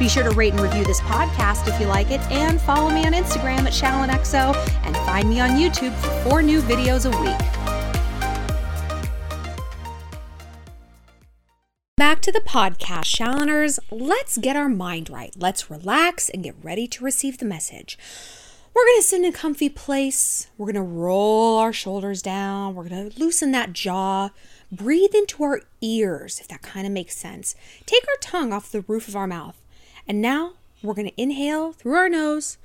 Be sure to rate and review this podcast if you like it, and follow me on Instagram at ShallonXO, and find me on YouTube for four new videos a week. Back to the podcast, Shalloners. Let's get our mind right. Let's relax and get ready to receive the message. We're going to sit in a comfy place. We're going to roll our shoulders down. We're going to loosen that jaw. Breathe into our ears, if that kind of makes sense. Take our tongue off the roof of our mouth. And now we're going to inhale through our nose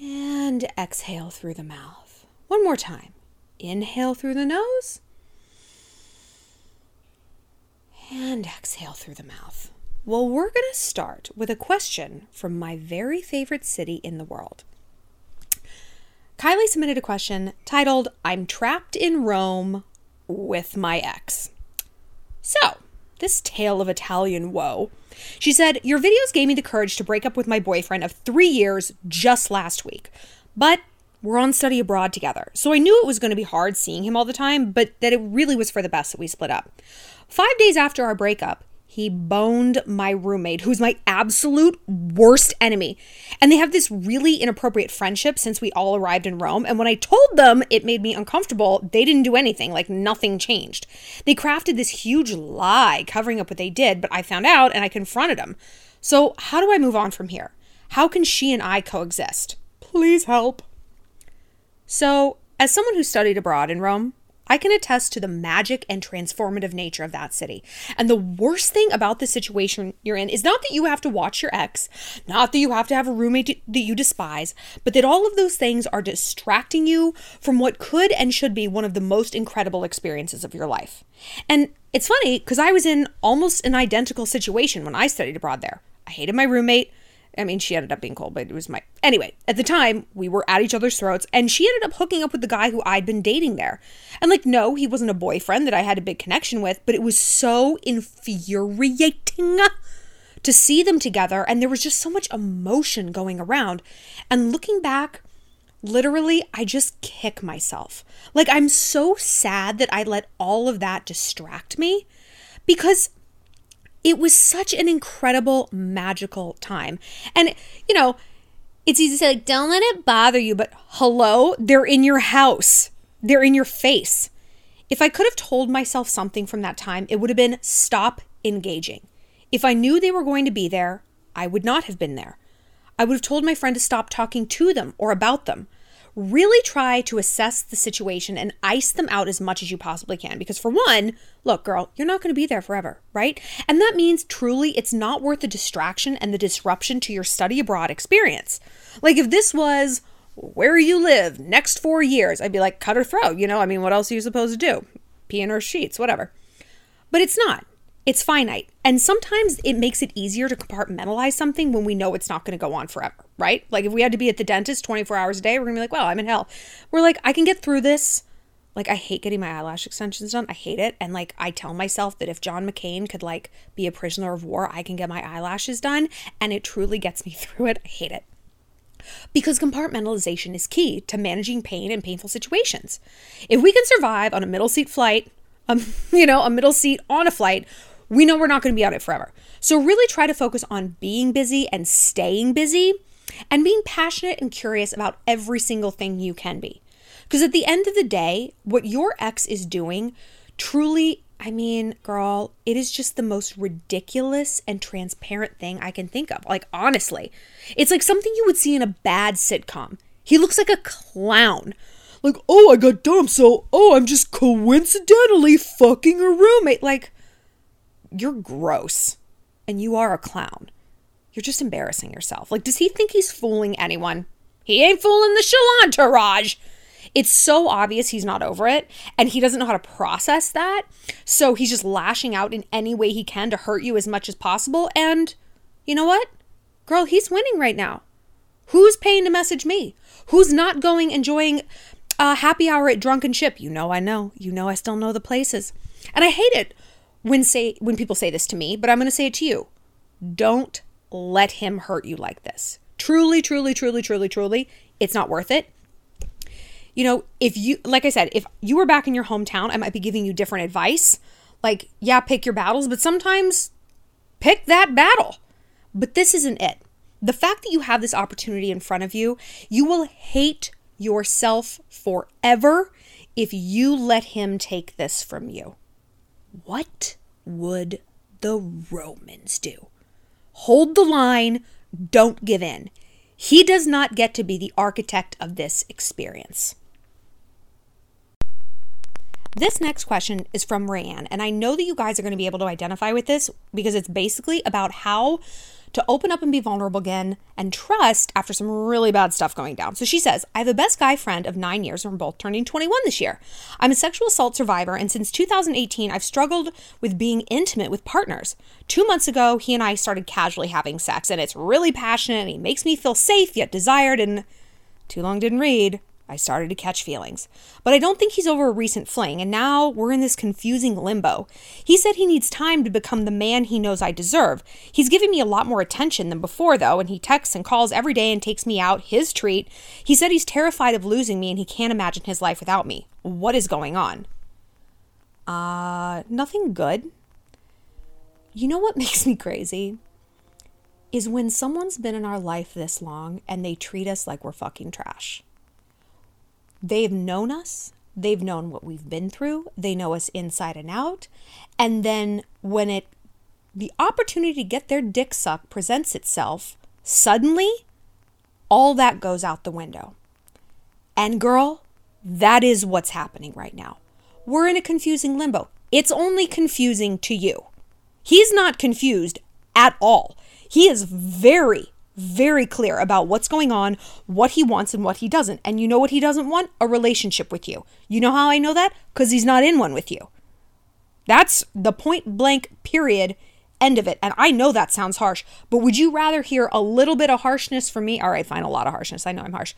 and exhale through the mouth. One more time. Inhale through the nose and exhale through the mouth. Well, we're going to start with a question from my very favorite city in the world. Kylie submitted a question titled, I'm trapped in Rome with my ex. So, this tale of Italian woe. She said, Your videos gave me the courage to break up with my boyfriend of three years just last week. But we're on study abroad together. So I knew it was going to be hard seeing him all the time, but that it really was for the best that we split up. Five days after our breakup, he boned my roommate, who's my absolute worst enemy. And they have this really inappropriate friendship since we all arrived in Rome. And when I told them it made me uncomfortable, they didn't do anything, like nothing changed. They crafted this huge lie covering up what they did, but I found out and I confronted them. So, how do I move on from here? How can she and I coexist? Please help. So, as someone who studied abroad in Rome, I can attest to the magic and transformative nature of that city. And the worst thing about the situation you're in is not that you have to watch your ex, not that you have to have a roommate that you despise, but that all of those things are distracting you from what could and should be one of the most incredible experiences of your life. And it's funny because I was in almost an identical situation when I studied abroad there. I hated my roommate. I mean, she ended up being cold, but it was my. Anyway, at the time, we were at each other's throats, and she ended up hooking up with the guy who I'd been dating there. And, like, no, he wasn't a boyfriend that I had a big connection with, but it was so infuriating to see them together, and there was just so much emotion going around. And looking back, literally, I just kick myself. Like, I'm so sad that I let all of that distract me because it was such an incredible, magical time. And, you know, it's easy to say, like, don't let it bother you, but hello, they're in your house, they're in your face. If I could have told myself something from that time, it would have been stop engaging. If I knew they were going to be there, I would not have been there. I would have told my friend to stop talking to them or about them really try to assess the situation and ice them out as much as you possibly can. Because, for one, look, girl, you're not going to be there forever, right? And that means truly it's not worth the distraction and the disruption to your study abroad experience. Like, if this was where you live next four years, I'd be like, cut her throat. You know, I mean, what else are you supposed to do? Pee in her sheets, whatever. But it's not it's finite. And sometimes it makes it easier to compartmentalize something when we know it's not going to go on forever, right? Like if we had to be at the dentist 24 hours a day, we're going to be like, well, I'm in hell. We're like, I can get through this. Like I hate getting my eyelash extensions done. I hate it. And like I tell myself that if John McCain could like be a prisoner of war, I can get my eyelashes done. And it truly gets me through it. I hate it. Because compartmentalization is key to managing pain and painful situations. If we can survive on a middle seat flight, um, you know, a middle seat on a flight, we know we're not going to be on it forever. So, really try to focus on being busy and staying busy and being passionate and curious about every single thing you can be. Because at the end of the day, what your ex is doing truly, I mean, girl, it is just the most ridiculous and transparent thing I can think of. Like, honestly, it's like something you would see in a bad sitcom. He looks like a clown. Like, oh, I got dumped, so, oh, I'm just coincidentally fucking a roommate. Like, you're gross and you are a clown. You're just embarrassing yourself. Like, does he think he's fooling anyone? He ain't fooling the Shalantourage. It's so obvious he's not over it and he doesn't know how to process that. So he's just lashing out in any way he can to hurt you as much as possible. And you know what? Girl, he's winning right now. Who's paying to message me? Who's not going enjoying a happy hour at Drunken Ship? You know I know. You know I still know the places. And I hate it when say when people say this to me, but I'm going to say it to you. Don't let him hurt you like this. Truly, truly, truly, truly, truly, it's not worth it. You know, if you like I said, if you were back in your hometown, I might be giving you different advice. Like, yeah, pick your battles, but sometimes pick that battle. But this isn't it. The fact that you have this opportunity in front of you, you will hate yourself forever if you let him take this from you. What would the Romans do? Hold the line, don't give in. He does not get to be the architect of this experience. This next question is from Rayanne, and I know that you guys are going to be able to identify with this because it's basically about how to open up and be vulnerable again and trust after some really bad stuff going down. So she says, I have a best guy friend of nine years, and we're both turning 21 this year. I'm a sexual assault survivor, and since 2018, I've struggled with being intimate with partners. Two months ago, he and I started casually having sex, and it's really passionate, and he makes me feel safe yet desired, and too long didn't read. I started to catch feelings. But I don't think he's over a recent fling, and now we're in this confusing limbo. He said he needs time to become the man he knows I deserve. He's giving me a lot more attention than before, though, and he texts and calls every day and takes me out, his treat. He said he's terrified of losing me and he can't imagine his life without me. What is going on? Uh, nothing good. You know what makes me crazy? Is when someone's been in our life this long and they treat us like we're fucking trash. They've known us, they've known what we've been through, they know us inside and out. And then when it the opportunity to get their dick sucked presents itself, suddenly all that goes out the window. And girl, that is what's happening right now. We're in a confusing limbo. It's only confusing to you. He's not confused at all. He is very, very clear about what's going on, what he wants, and what he doesn't. And you know what he doesn't want? A relationship with you. You know how I know that? Because he's not in one with you. That's the point blank period end of it. And I know that sounds harsh, but would you rather hear a little bit of harshness from me? All right, fine, a lot of harshness. I know I'm harsh.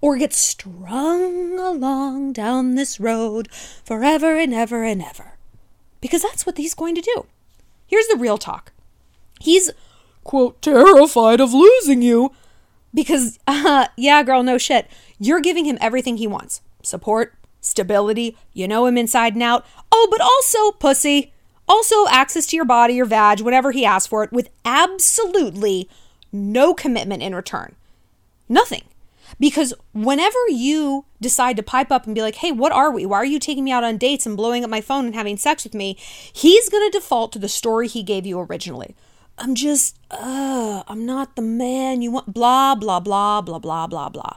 Or get strung along down this road forever and ever and ever. Because that's what he's going to do. Here's the real talk. He's quote, terrified of losing you. Because, uh, yeah, girl, no shit. You're giving him everything he wants support, stability, you know him inside and out. Oh, but also pussy. Also access to your body, your vag, whenever he asks for it, with absolutely no commitment in return. Nothing. Because whenever you decide to pipe up and be like, hey, what are we? Why are you taking me out on dates and blowing up my phone and having sex with me? He's going to default to the story he gave you originally. I'm just, uh, I'm not the man you want, blah, blah, blah, blah, blah, blah, blah.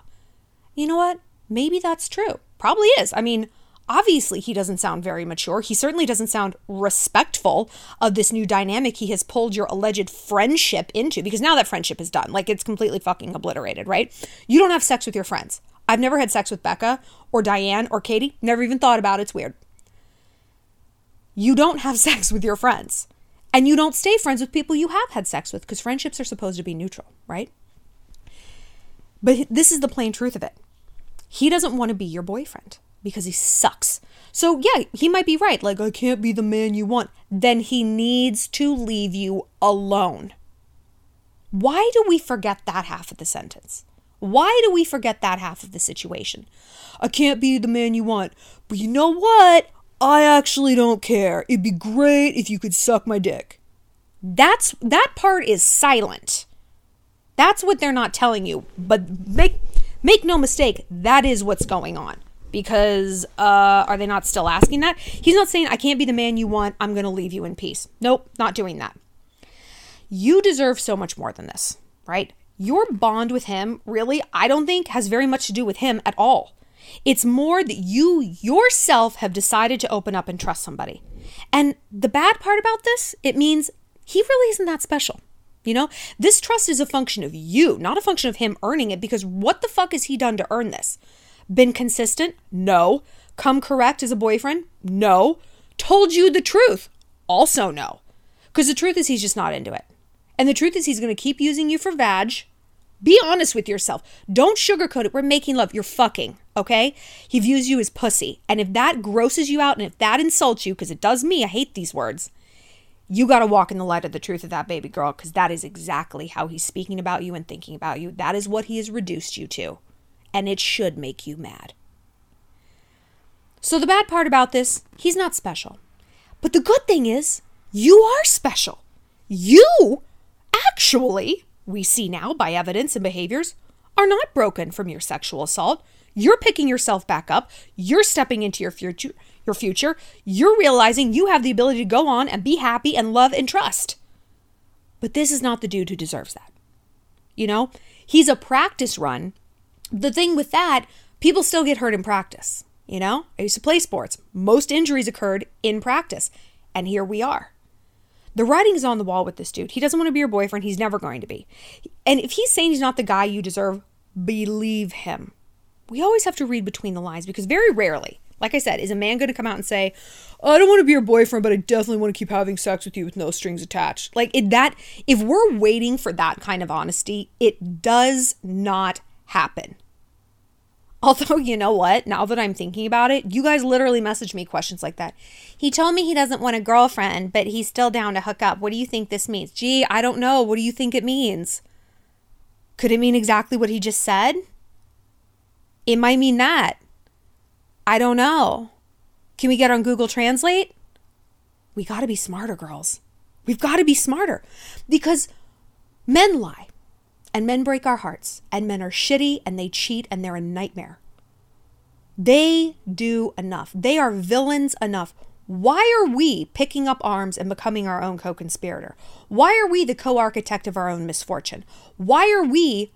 You know what? Maybe that's true. Probably is. I mean, obviously he doesn't sound very mature. He certainly doesn't sound respectful of this new dynamic he has pulled your alleged friendship into because now that friendship is done. Like it's completely fucking obliterated, right? You don't have sex with your friends. I've never had sex with Becca or Diane or Katie. Never even thought about it. It's weird. You don't have sex with your friends. And you don't stay friends with people you have had sex with because friendships are supposed to be neutral, right? But this is the plain truth of it. He doesn't want to be your boyfriend because he sucks. So, yeah, he might be right. Like, I can't be the man you want. Then he needs to leave you alone. Why do we forget that half of the sentence? Why do we forget that half of the situation? I can't be the man you want. But you know what? I actually don't care. It'd be great if you could suck my dick. That's that part is silent. That's what they're not telling you. But make make no mistake, that is what's going on. Because uh, are they not still asking that? He's not saying I can't be the man you want. I'm to leave you in peace. Nope, not doing that. You deserve so much more than this, right? Your bond with him, really, I don't think has very much to do with him at all. It's more that you yourself have decided to open up and trust somebody. And the bad part about this, it means he really isn't that special. You know, this trust is a function of you, not a function of him earning it, because what the fuck has he done to earn this? Been consistent? No. Come correct as a boyfriend? No. Told you the truth? Also no. Because the truth is he's just not into it. And the truth is he's going to keep using you for vag, Be honest with yourself. Don't sugarcoat it. We're making love. You're fucking, okay? He views you as pussy. And if that grosses you out and if that insults you, because it does me, I hate these words, you got to walk in the light of the truth of that baby girl because that is exactly how he's speaking about you and thinking about you. That is what he has reduced you to. And it should make you mad. So, the bad part about this, he's not special. But the good thing is, you are special. You actually, we see now by evidence and behaviors, are not broken from your sexual assault. You're picking yourself back up. You're stepping into your future. Your future. You're realizing you have the ability to go on and be happy and love and trust. But this is not the dude who deserves that. You know, he's a practice run. The thing with that, people still get hurt in practice. You know, I used to play sports. Most injuries occurred in practice. And here we are. The writing is on the wall with this dude. He doesn't want to be your boyfriend. He's never going to be. And if he's saying he's not the guy you deserve, believe him. We always have to read between the lines because very rarely, like I said, is a man going to come out and say, "I don't want to be your boyfriend, but I definitely want to keep having sex with you with no strings attached." Like it, that if we're waiting for that kind of honesty, it does not happen. Although, you know what? Now that I'm thinking about it, you guys literally message me questions like that. He told me he doesn't want a girlfriend, but he's still down to hook up. What do you think this means? Gee, I don't know. What do you think it means? Could it mean exactly what he just said? It might mean that. I don't know. Can we get on Google Translate? We got to be smarter, girls. We've got to be smarter because men lie and men break our hearts, and men are shitty and they cheat and they're a nightmare. They do enough. They are villains enough. Why are we picking up arms and becoming our own co conspirator? Why are we the co architect of our own misfortune? Why are we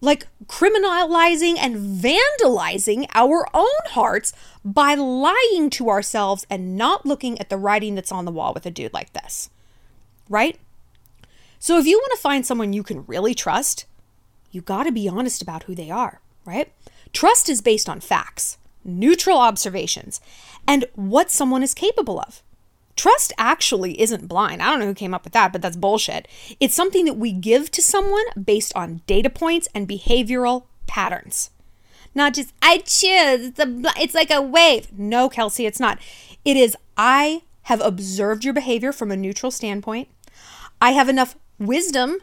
like criminalizing and vandalizing our own hearts by lying to ourselves and not looking at the writing that's on the wall with a dude like this? Right? So if you want to find someone you can really trust, you got to be honest about who they are, right? Trust is based on facts, neutral observations, and what someone is capable of. Trust actually isn't blind. I don't know who came up with that, but that's bullshit. It's something that we give to someone based on data points and behavioral patterns. Not just, I choose, it's, a, it's like a wave. No, Kelsey, it's not. It is, I have observed your behavior from a neutral standpoint. I have enough wisdom,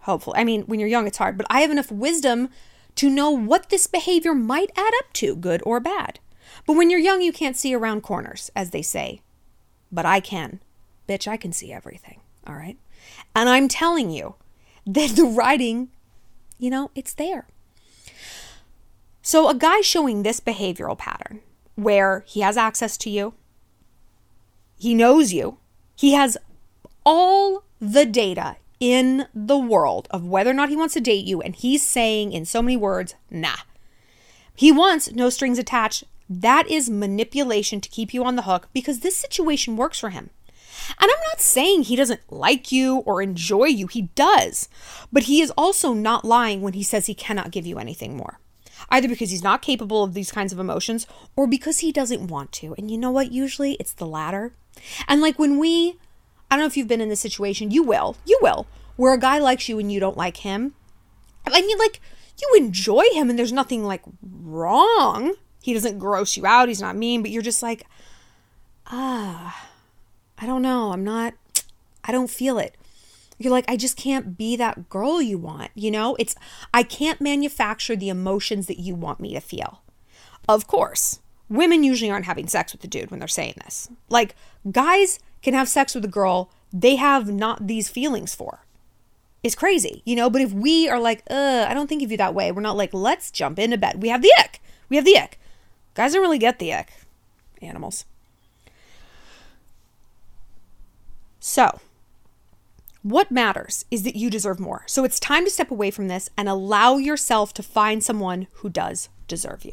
hopefully. I mean, when you're young, it's hard, but I have enough wisdom to know what this behavior might add up to, good or bad. But when you're young, you can't see around corners, as they say. But I can. Bitch, I can see everything. All right. And I'm telling you that the writing, you know, it's there. So a guy showing this behavioral pattern where he has access to you, he knows you, he has all the data in the world of whether or not he wants to date you, and he's saying in so many words, nah. He wants no strings attached. That is manipulation to keep you on the hook because this situation works for him. And I'm not saying he doesn't like you or enjoy you, he does. But he is also not lying when he says he cannot give you anything more. Either because he's not capable of these kinds of emotions or because he doesn't want to. And you know what? Usually it's the latter. And like when we I don't know if you've been in this situation. You will. You will. Where a guy likes you and you don't like him. I mean, like, you enjoy him and there's nothing like wrong. He doesn't gross you out. He's not mean, but you're just like, ah, I don't know. I'm not, I don't feel it. You're like, I just can't be that girl you want. You know, it's, I can't manufacture the emotions that you want me to feel. Of course, women usually aren't having sex with the dude when they're saying this. Like, guys can have sex with a girl they have not these feelings for. It's crazy, you know? But if we are like, uh, I don't think of you that way, we're not like, let's jump into bed. We have the ick. We have the ick. Guys don't really get the ick. Animals. So, what matters is that you deserve more. So it's time to step away from this and allow yourself to find someone who does deserve you.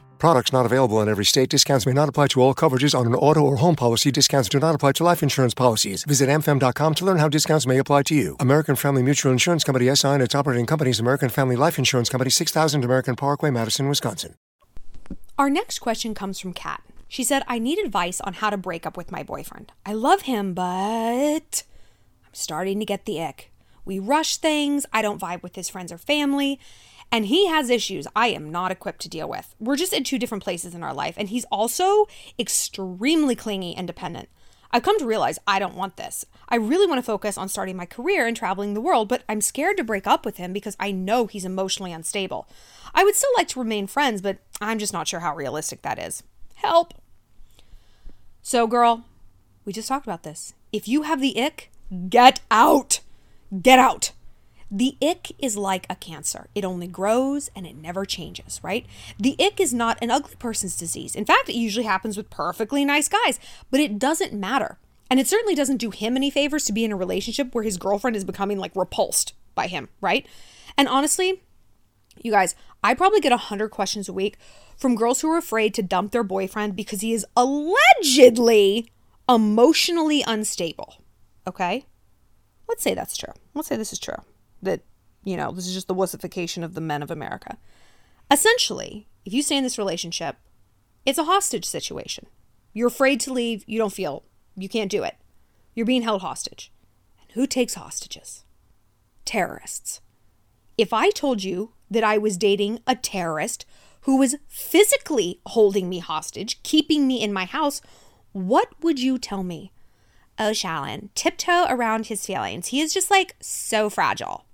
Products not available in every state. Discounts may not apply to all coverages on an auto or home policy. Discounts do not apply to life insurance policies. Visit amfam.com to learn how discounts may apply to you. American Family Mutual Insurance Company SI and its operating companies American Family Life Insurance Company 6000 American Parkway, Madison, Wisconsin. Our next question comes from Kat. She said, I need advice on how to break up with my boyfriend. I love him, but I'm starting to get the ick. We rush things, I don't vibe with his friends or family, and he has issues I am not equipped to deal with. We're just in two different places in our life, and he's also extremely clingy and dependent. I've come to realize I don't want this. I really want to focus on starting my career and traveling the world, but I'm scared to break up with him because I know he's emotionally unstable. I would still like to remain friends, but I'm just not sure how realistic that is. Help! So, girl, we just talked about this. If you have the ick, get out! Get out! The ick is like a cancer. It only grows and it never changes, right? The ick is not an ugly person's disease. In fact, it usually happens with perfectly nice guys, but it doesn't matter. And it certainly doesn't do him any favors to be in a relationship where his girlfriend is becoming like repulsed by him, right? And honestly, you guys, I probably get 100 questions a week from girls who are afraid to dump their boyfriend because he is allegedly emotionally unstable. Okay? Let's say that's true. Let's say this is true. That, you know, this is just the wussification of the men of America. Essentially, if you stay in this relationship, it's a hostage situation. You're afraid to leave, you don't feel, you can't do it. You're being held hostage. And who takes hostages? Terrorists. If I told you that I was dating a terrorist who was physically holding me hostage, keeping me in my house, what would you tell me? Oh, Shallon, tiptoe around his feelings. He is just like so fragile.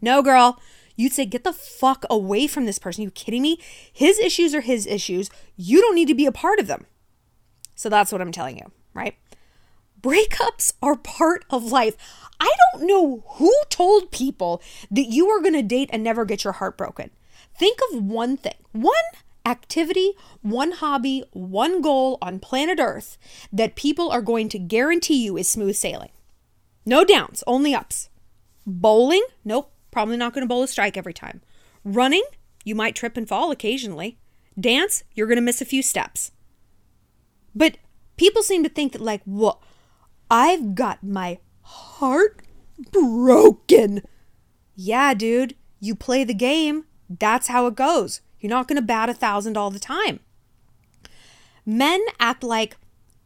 No, girl. You'd say, get the fuck away from this person. Are you kidding me? His issues are his issues. You don't need to be a part of them. So that's what I'm telling you, right? Breakups are part of life. I don't know who told people that you are going to date and never get your heart broken. Think of one thing, one activity, one hobby, one goal on planet Earth that people are going to guarantee you is smooth sailing. No downs, only ups. Bowling? Nope, probably not going to bowl a strike every time. Running? You might trip and fall occasionally. Dance? You're going to miss a few steps. But people seem to think that, like, what? I've got my heart broken. Yeah, dude, you play the game. That's how it goes. You're not going to bat a thousand all the time. Men act like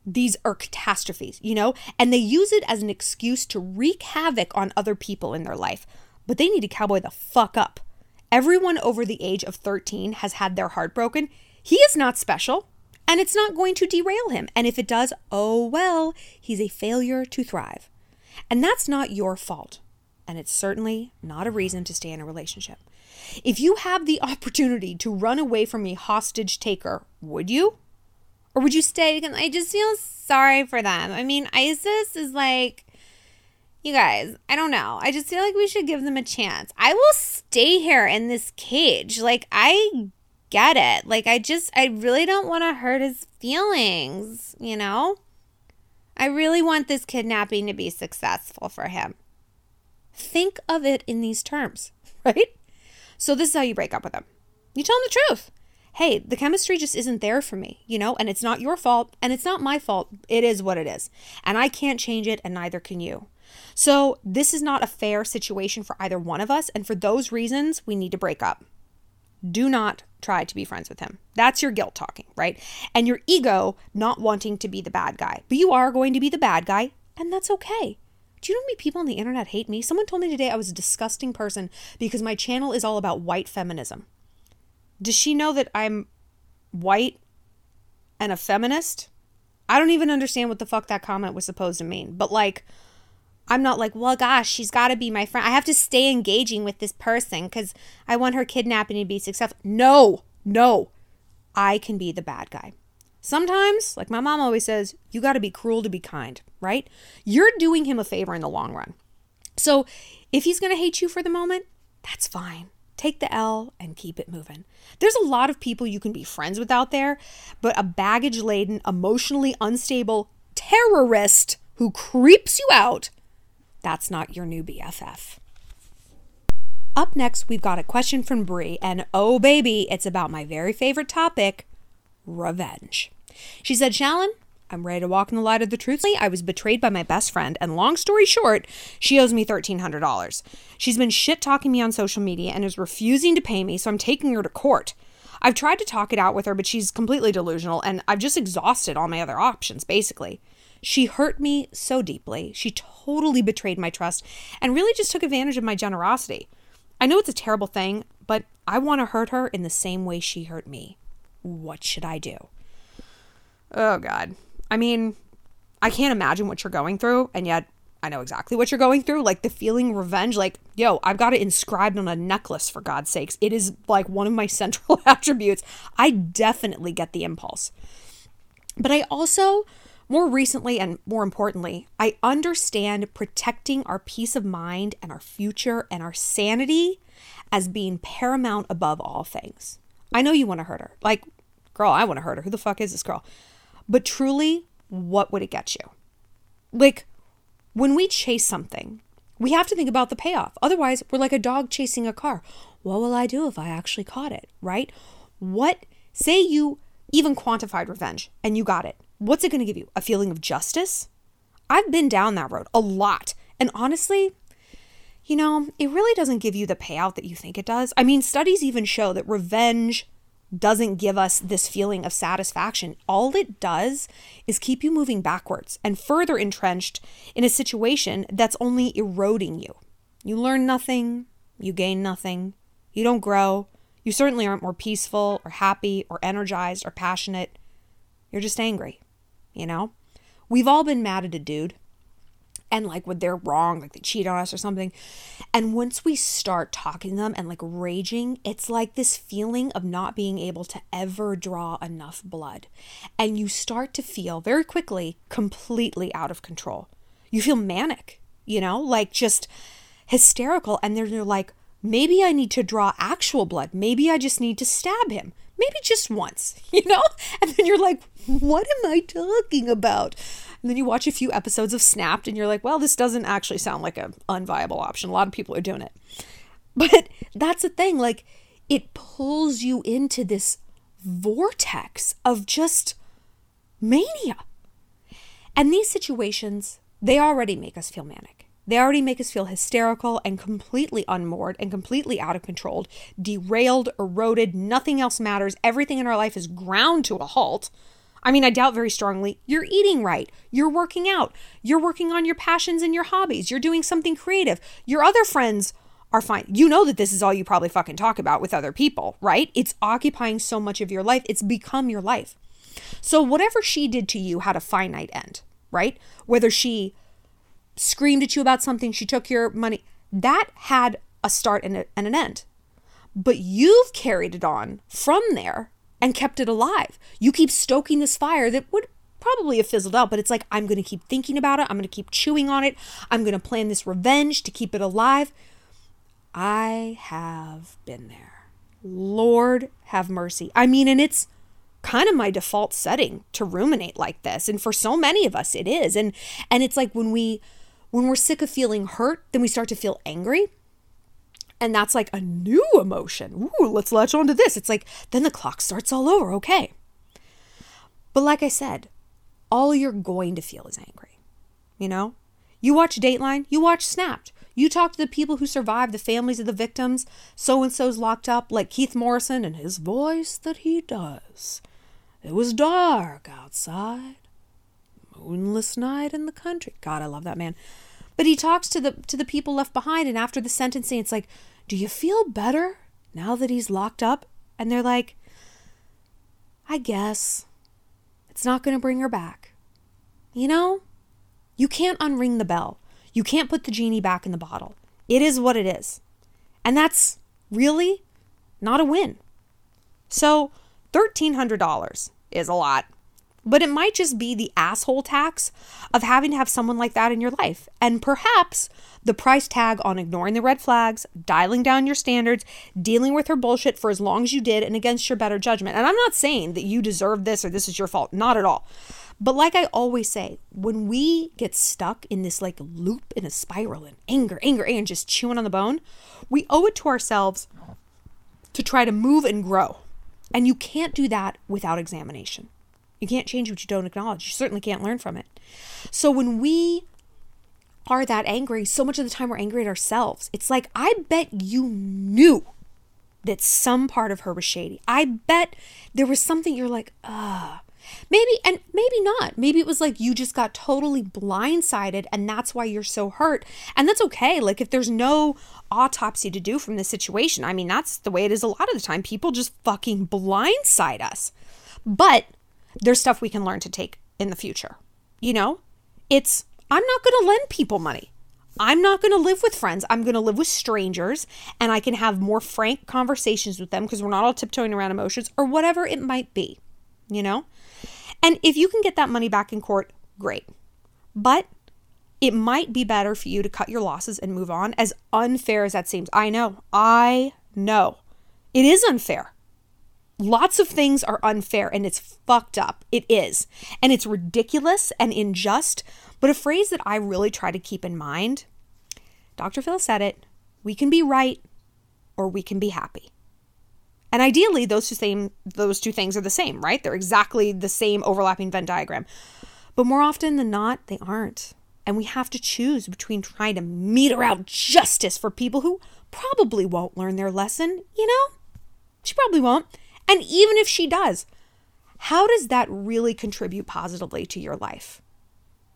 these are catastrophes, you know, and they use it as an excuse to wreak havoc on other people in their life. But they need to cowboy the fuck up. Everyone over the age of 13 has had their heart broken. He is not special, and it's not going to derail him. And if it does, oh well, he's a failure to thrive. And that's not your fault. And it's certainly not a reason to stay in a relationship. If you have the opportunity to run away from a hostage taker, would you? Or would you stay? I just feel sorry for them. I mean, ISIS is like, you guys, I don't know. I just feel like we should give them a chance. I will stay here in this cage. Like, I get it. Like, I just, I really don't want to hurt his feelings, you know? I really want this kidnapping to be successful for him. Think of it in these terms, right? So this is how you break up with him You tell him the truth. Hey, the chemistry just isn't there for me, you know, and it's not your fault and it's not my fault. It is what it is. And I can't change it and neither can you. So this is not a fair situation for either one of us. And for those reasons, we need to break up. Do not try to be friends with him. That's your guilt talking, right? And your ego not wanting to be the bad guy. But you are going to be the bad guy, and that's okay. Do you know how many people on the internet hate me? Someone told me today I was a disgusting person because my channel is all about white feminism. Does she know that I'm white and a feminist? I don't even understand what the fuck that comment was supposed to mean. But like, I'm not like, well, gosh, she's got to be my friend. I have to stay engaging with this person because I want her kidnapping to be successful. No, no. I can be the bad guy. Sometimes, like my mom always says, you got to be cruel to be kind, right? You're doing him a favor in the long run. So if he's going to hate you for the moment, that's fine. take the L and keep it moving. There's a lot of people you can be friends with out there, but a baggage laden, emotionally unstable terrorist who creeps you out, that's not your new BFF. Up next, we've got a question from Brie, and oh baby, it's about my very favorite topic revenge. She said, Shallon, I'm ready to walk in the light of the truth. I was betrayed by my best friend, and long story short, she owes me $1,300. She's been shit talking me on social media and is refusing to pay me, so I'm taking her to court. I've tried to talk it out with her, but she's completely delusional, and I've just exhausted all my other options, basically. She hurt me so deeply. She totally betrayed my trust and really just took advantage of my generosity. I know it's a terrible thing, but I want to hurt her in the same way she hurt me. What should I do? Oh, God. I mean, I can't imagine what you're going through, and yet I know exactly what you're going through. Like the feeling revenge, like, yo, I've got it inscribed on a necklace for God's sakes. It is like one of my central attributes. I definitely get the impulse. But I also, more recently and more importantly, I understand protecting our peace of mind and our future and our sanity as being paramount above all things. I know you want to hurt her. Like, girl, I want to hurt her. Who the fuck is this girl? But truly, what would it get you? Like, when we chase something, we have to think about the payoff. Otherwise, we're like a dog chasing a car. What will I do if I actually caught it, right? What, say you even quantified revenge and you got it. What's it going to give you? A feeling of justice? I've been down that road a lot. And honestly, you know, it really doesn't give you the payout that you think it does. I mean, studies even show that revenge doesn't give us this feeling of satisfaction. All it does is keep you moving backwards and further entrenched in a situation that's only eroding you. You learn nothing, you gain nothing, you don't grow, you certainly aren't more peaceful or happy or energized or passionate. You're just angry, you know? We've all been mad at a dude and like when they're wrong, like they cheat on us or something. And once we start talking to them and like raging, it's like this feeling of not being able to ever draw enough blood. And you start to feel very quickly completely out of control. You feel manic, you know, like just hysterical. And then you're like, maybe I need to draw actual blood. Maybe I just need to stab him. Maybe just once, you know? And then you're like, what am I talking about? And then you watch a few episodes of Snapped and you're like, well, this doesn't actually sound like an unviable option. A lot of people are doing it. But that's the thing. Like, it pulls you into this vortex of just mania. And these situations, they already make us feel manic. They already make us feel hysterical and completely unmoored and completely out of control, derailed, eroded. Nothing else matters. Everything in our life is ground to a halt I mean, I doubt very strongly you're eating right, you're working out, you're working on your passions and your hobbies, you're doing something creative. Your other friends are fine. You know that this is all you probably fucking talk about with other people, right? It's occupying so much of your life, it's become your life. So, whatever she did to you had a finite end, right? Whether she screamed at you about something, she took your money, that had a start and, a, and an end. But you've carried it on from there and kept it alive. You keep stoking this fire that would probably have fizzled out, but it's like, I'm going to keep thinking about it. I'm going to keep chewing on it. I'm going to plan this revenge to keep it alive. I have been there. Lord have mercy. I mean, and it's kind of my default setting to ruminate like this. And for so many of us, it is. And, and it's like when we, when we're sick of feeling hurt, then we start to feel angry and that's like a new emotion. Ooh, let's latch on to this. It's like, then the clock starts all over. Okay. But like I said, all you're going to feel is angry. You know? You watch Dateline, you watch Snapped. You talk to the people who survived, the families of the victims. So and so's locked up, like Keith Morrison and his voice that he does. It was dark outside, moonless night in the country. God, I love that man. But he talks to the to the people left behind, and after the sentencing, it's like, do you feel better now that he's locked up? And they're like, I guess. It's not going to bring her back. You know, you can't unring the bell. You can't put the genie back in the bottle. It is what it is. And that's really not a win. So, $1,300 is a lot but it might just be the asshole tax of having to have someone like that in your life. And perhaps the price tag on ignoring the red flags, dialing down your standards, dealing with her bullshit for as long as you did and against your better judgment. And I'm not saying that you deserve this or this is your fault, not at all. But like I always say, when we get stuck in this like loop in a spiral and anger, anger, and just chewing on the bone, we owe it to ourselves to try to move and grow. And you can't do that without examination. You can't change what you don't acknowledge. You certainly can't learn from it. So when we are that angry, so much of the time we're angry at ourselves. It's like, I bet you knew that some part of her was shady. I bet there was something you're like, ah. Maybe, and maybe not. Maybe it was like you just got totally blindsided and that's why you're so hurt. And that's okay. Like, if there's no autopsy to do from this situation, I mean, that's the way it is a lot of the time. People just fucking blindside us. But there's stuff we can learn to take in the future. You know, it's, I'm not going to lend people money. I'm not going to live with friends. I'm going to live with strangers and I can have more frank conversations with them because we're not all tiptoeing around emotions or whatever it might be, you know? And if you can get that money back in court, great. But it might be better for you to cut your losses and move on, as unfair as that seems. I know. I know. It is unfair. Lots of things are unfair and it's fucked up. It is. And it's ridiculous and unjust. But a phrase that I really try to keep in mind Dr. Phil said it we can be right or we can be happy. And ideally, those two same those two things are the same, right? They're exactly the same overlapping Venn diagram. But more often than not, they aren't. And we have to choose between trying to meter out justice for people who probably won't learn their lesson, you know? She probably won't. And even if she does, how does that really contribute positively to your life?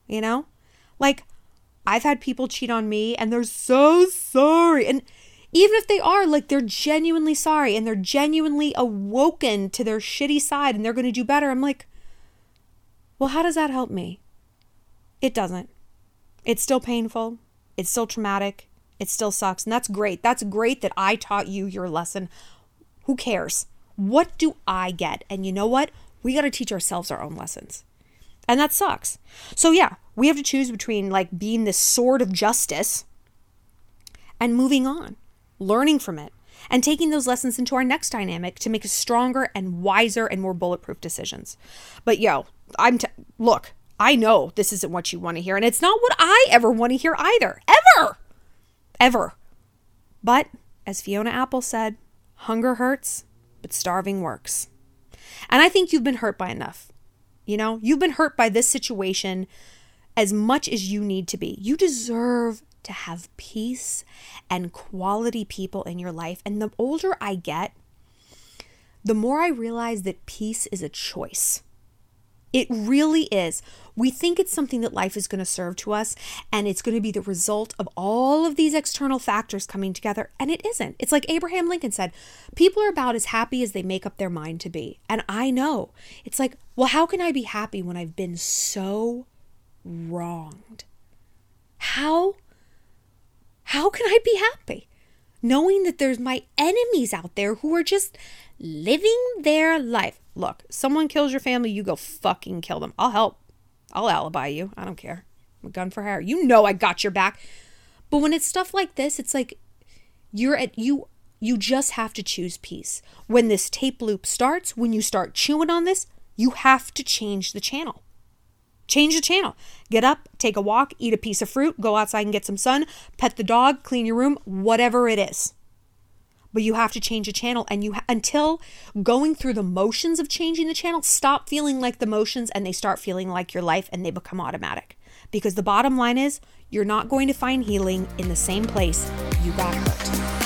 You know? Like, I've had people cheat on me and they're so sorry. And even if they are, like, they're genuinely sorry and they're genuinely awoken to their shitty side and they're going to do better. I'm like, well, how does that help me? It doesn't. It's still painful. It's still traumatic. It still sucks. And that's great. That's great that I taught you your lesson. Who cares? What do I get? And you know what? We got to teach ourselves our own lessons. And that sucks. So, yeah, we have to choose between like being this sword of justice and moving on learning from it, and taking those lessons into our next dynamic to make stronger and wiser and more bulletproof decisions. But yo, I'm t- look, I know this isn't what you want to hear, and it's not what I ever want to hear either. Ever. Ever. But as Fiona Apple said, hunger hurts, but starving works. And I think you've been hurt by enough. You know, you've been hurt by this situation as much as you need to be. You deserve to have peace and quality people in your life. And the older I get, the more I realize that peace is a choice. It really is. We think it's something that life is going to serve to us and it's going to be the result of all of these external factors coming together. And it isn't. It's like Abraham Lincoln said people are about as happy as they make up their mind to be. And I know. It's like, well, how can I be happy when I've been so wronged? How how can I be happy? Knowing that there's my enemies out there who are just living their life. Look, someone kills your family, you go fucking kill them. I'll help. I'll alibi you. I don't care. I'm a gun for hire. You know I got your back. But when it's stuff like this, it's like you're at you you just have to choose peace. When this tape loop starts, when you start chewing on this, you have to change the channel. Change the channel. Get up, take a walk, eat a piece of fruit, go outside and get some sun, pet the dog, clean your room, whatever it is. But you have to change the channel and you ha- until going through the motions of changing the channel, stop feeling like the motions and they start feeling like your life and they become automatic. Because the bottom line is you're not going to find healing in the same place you got hurt.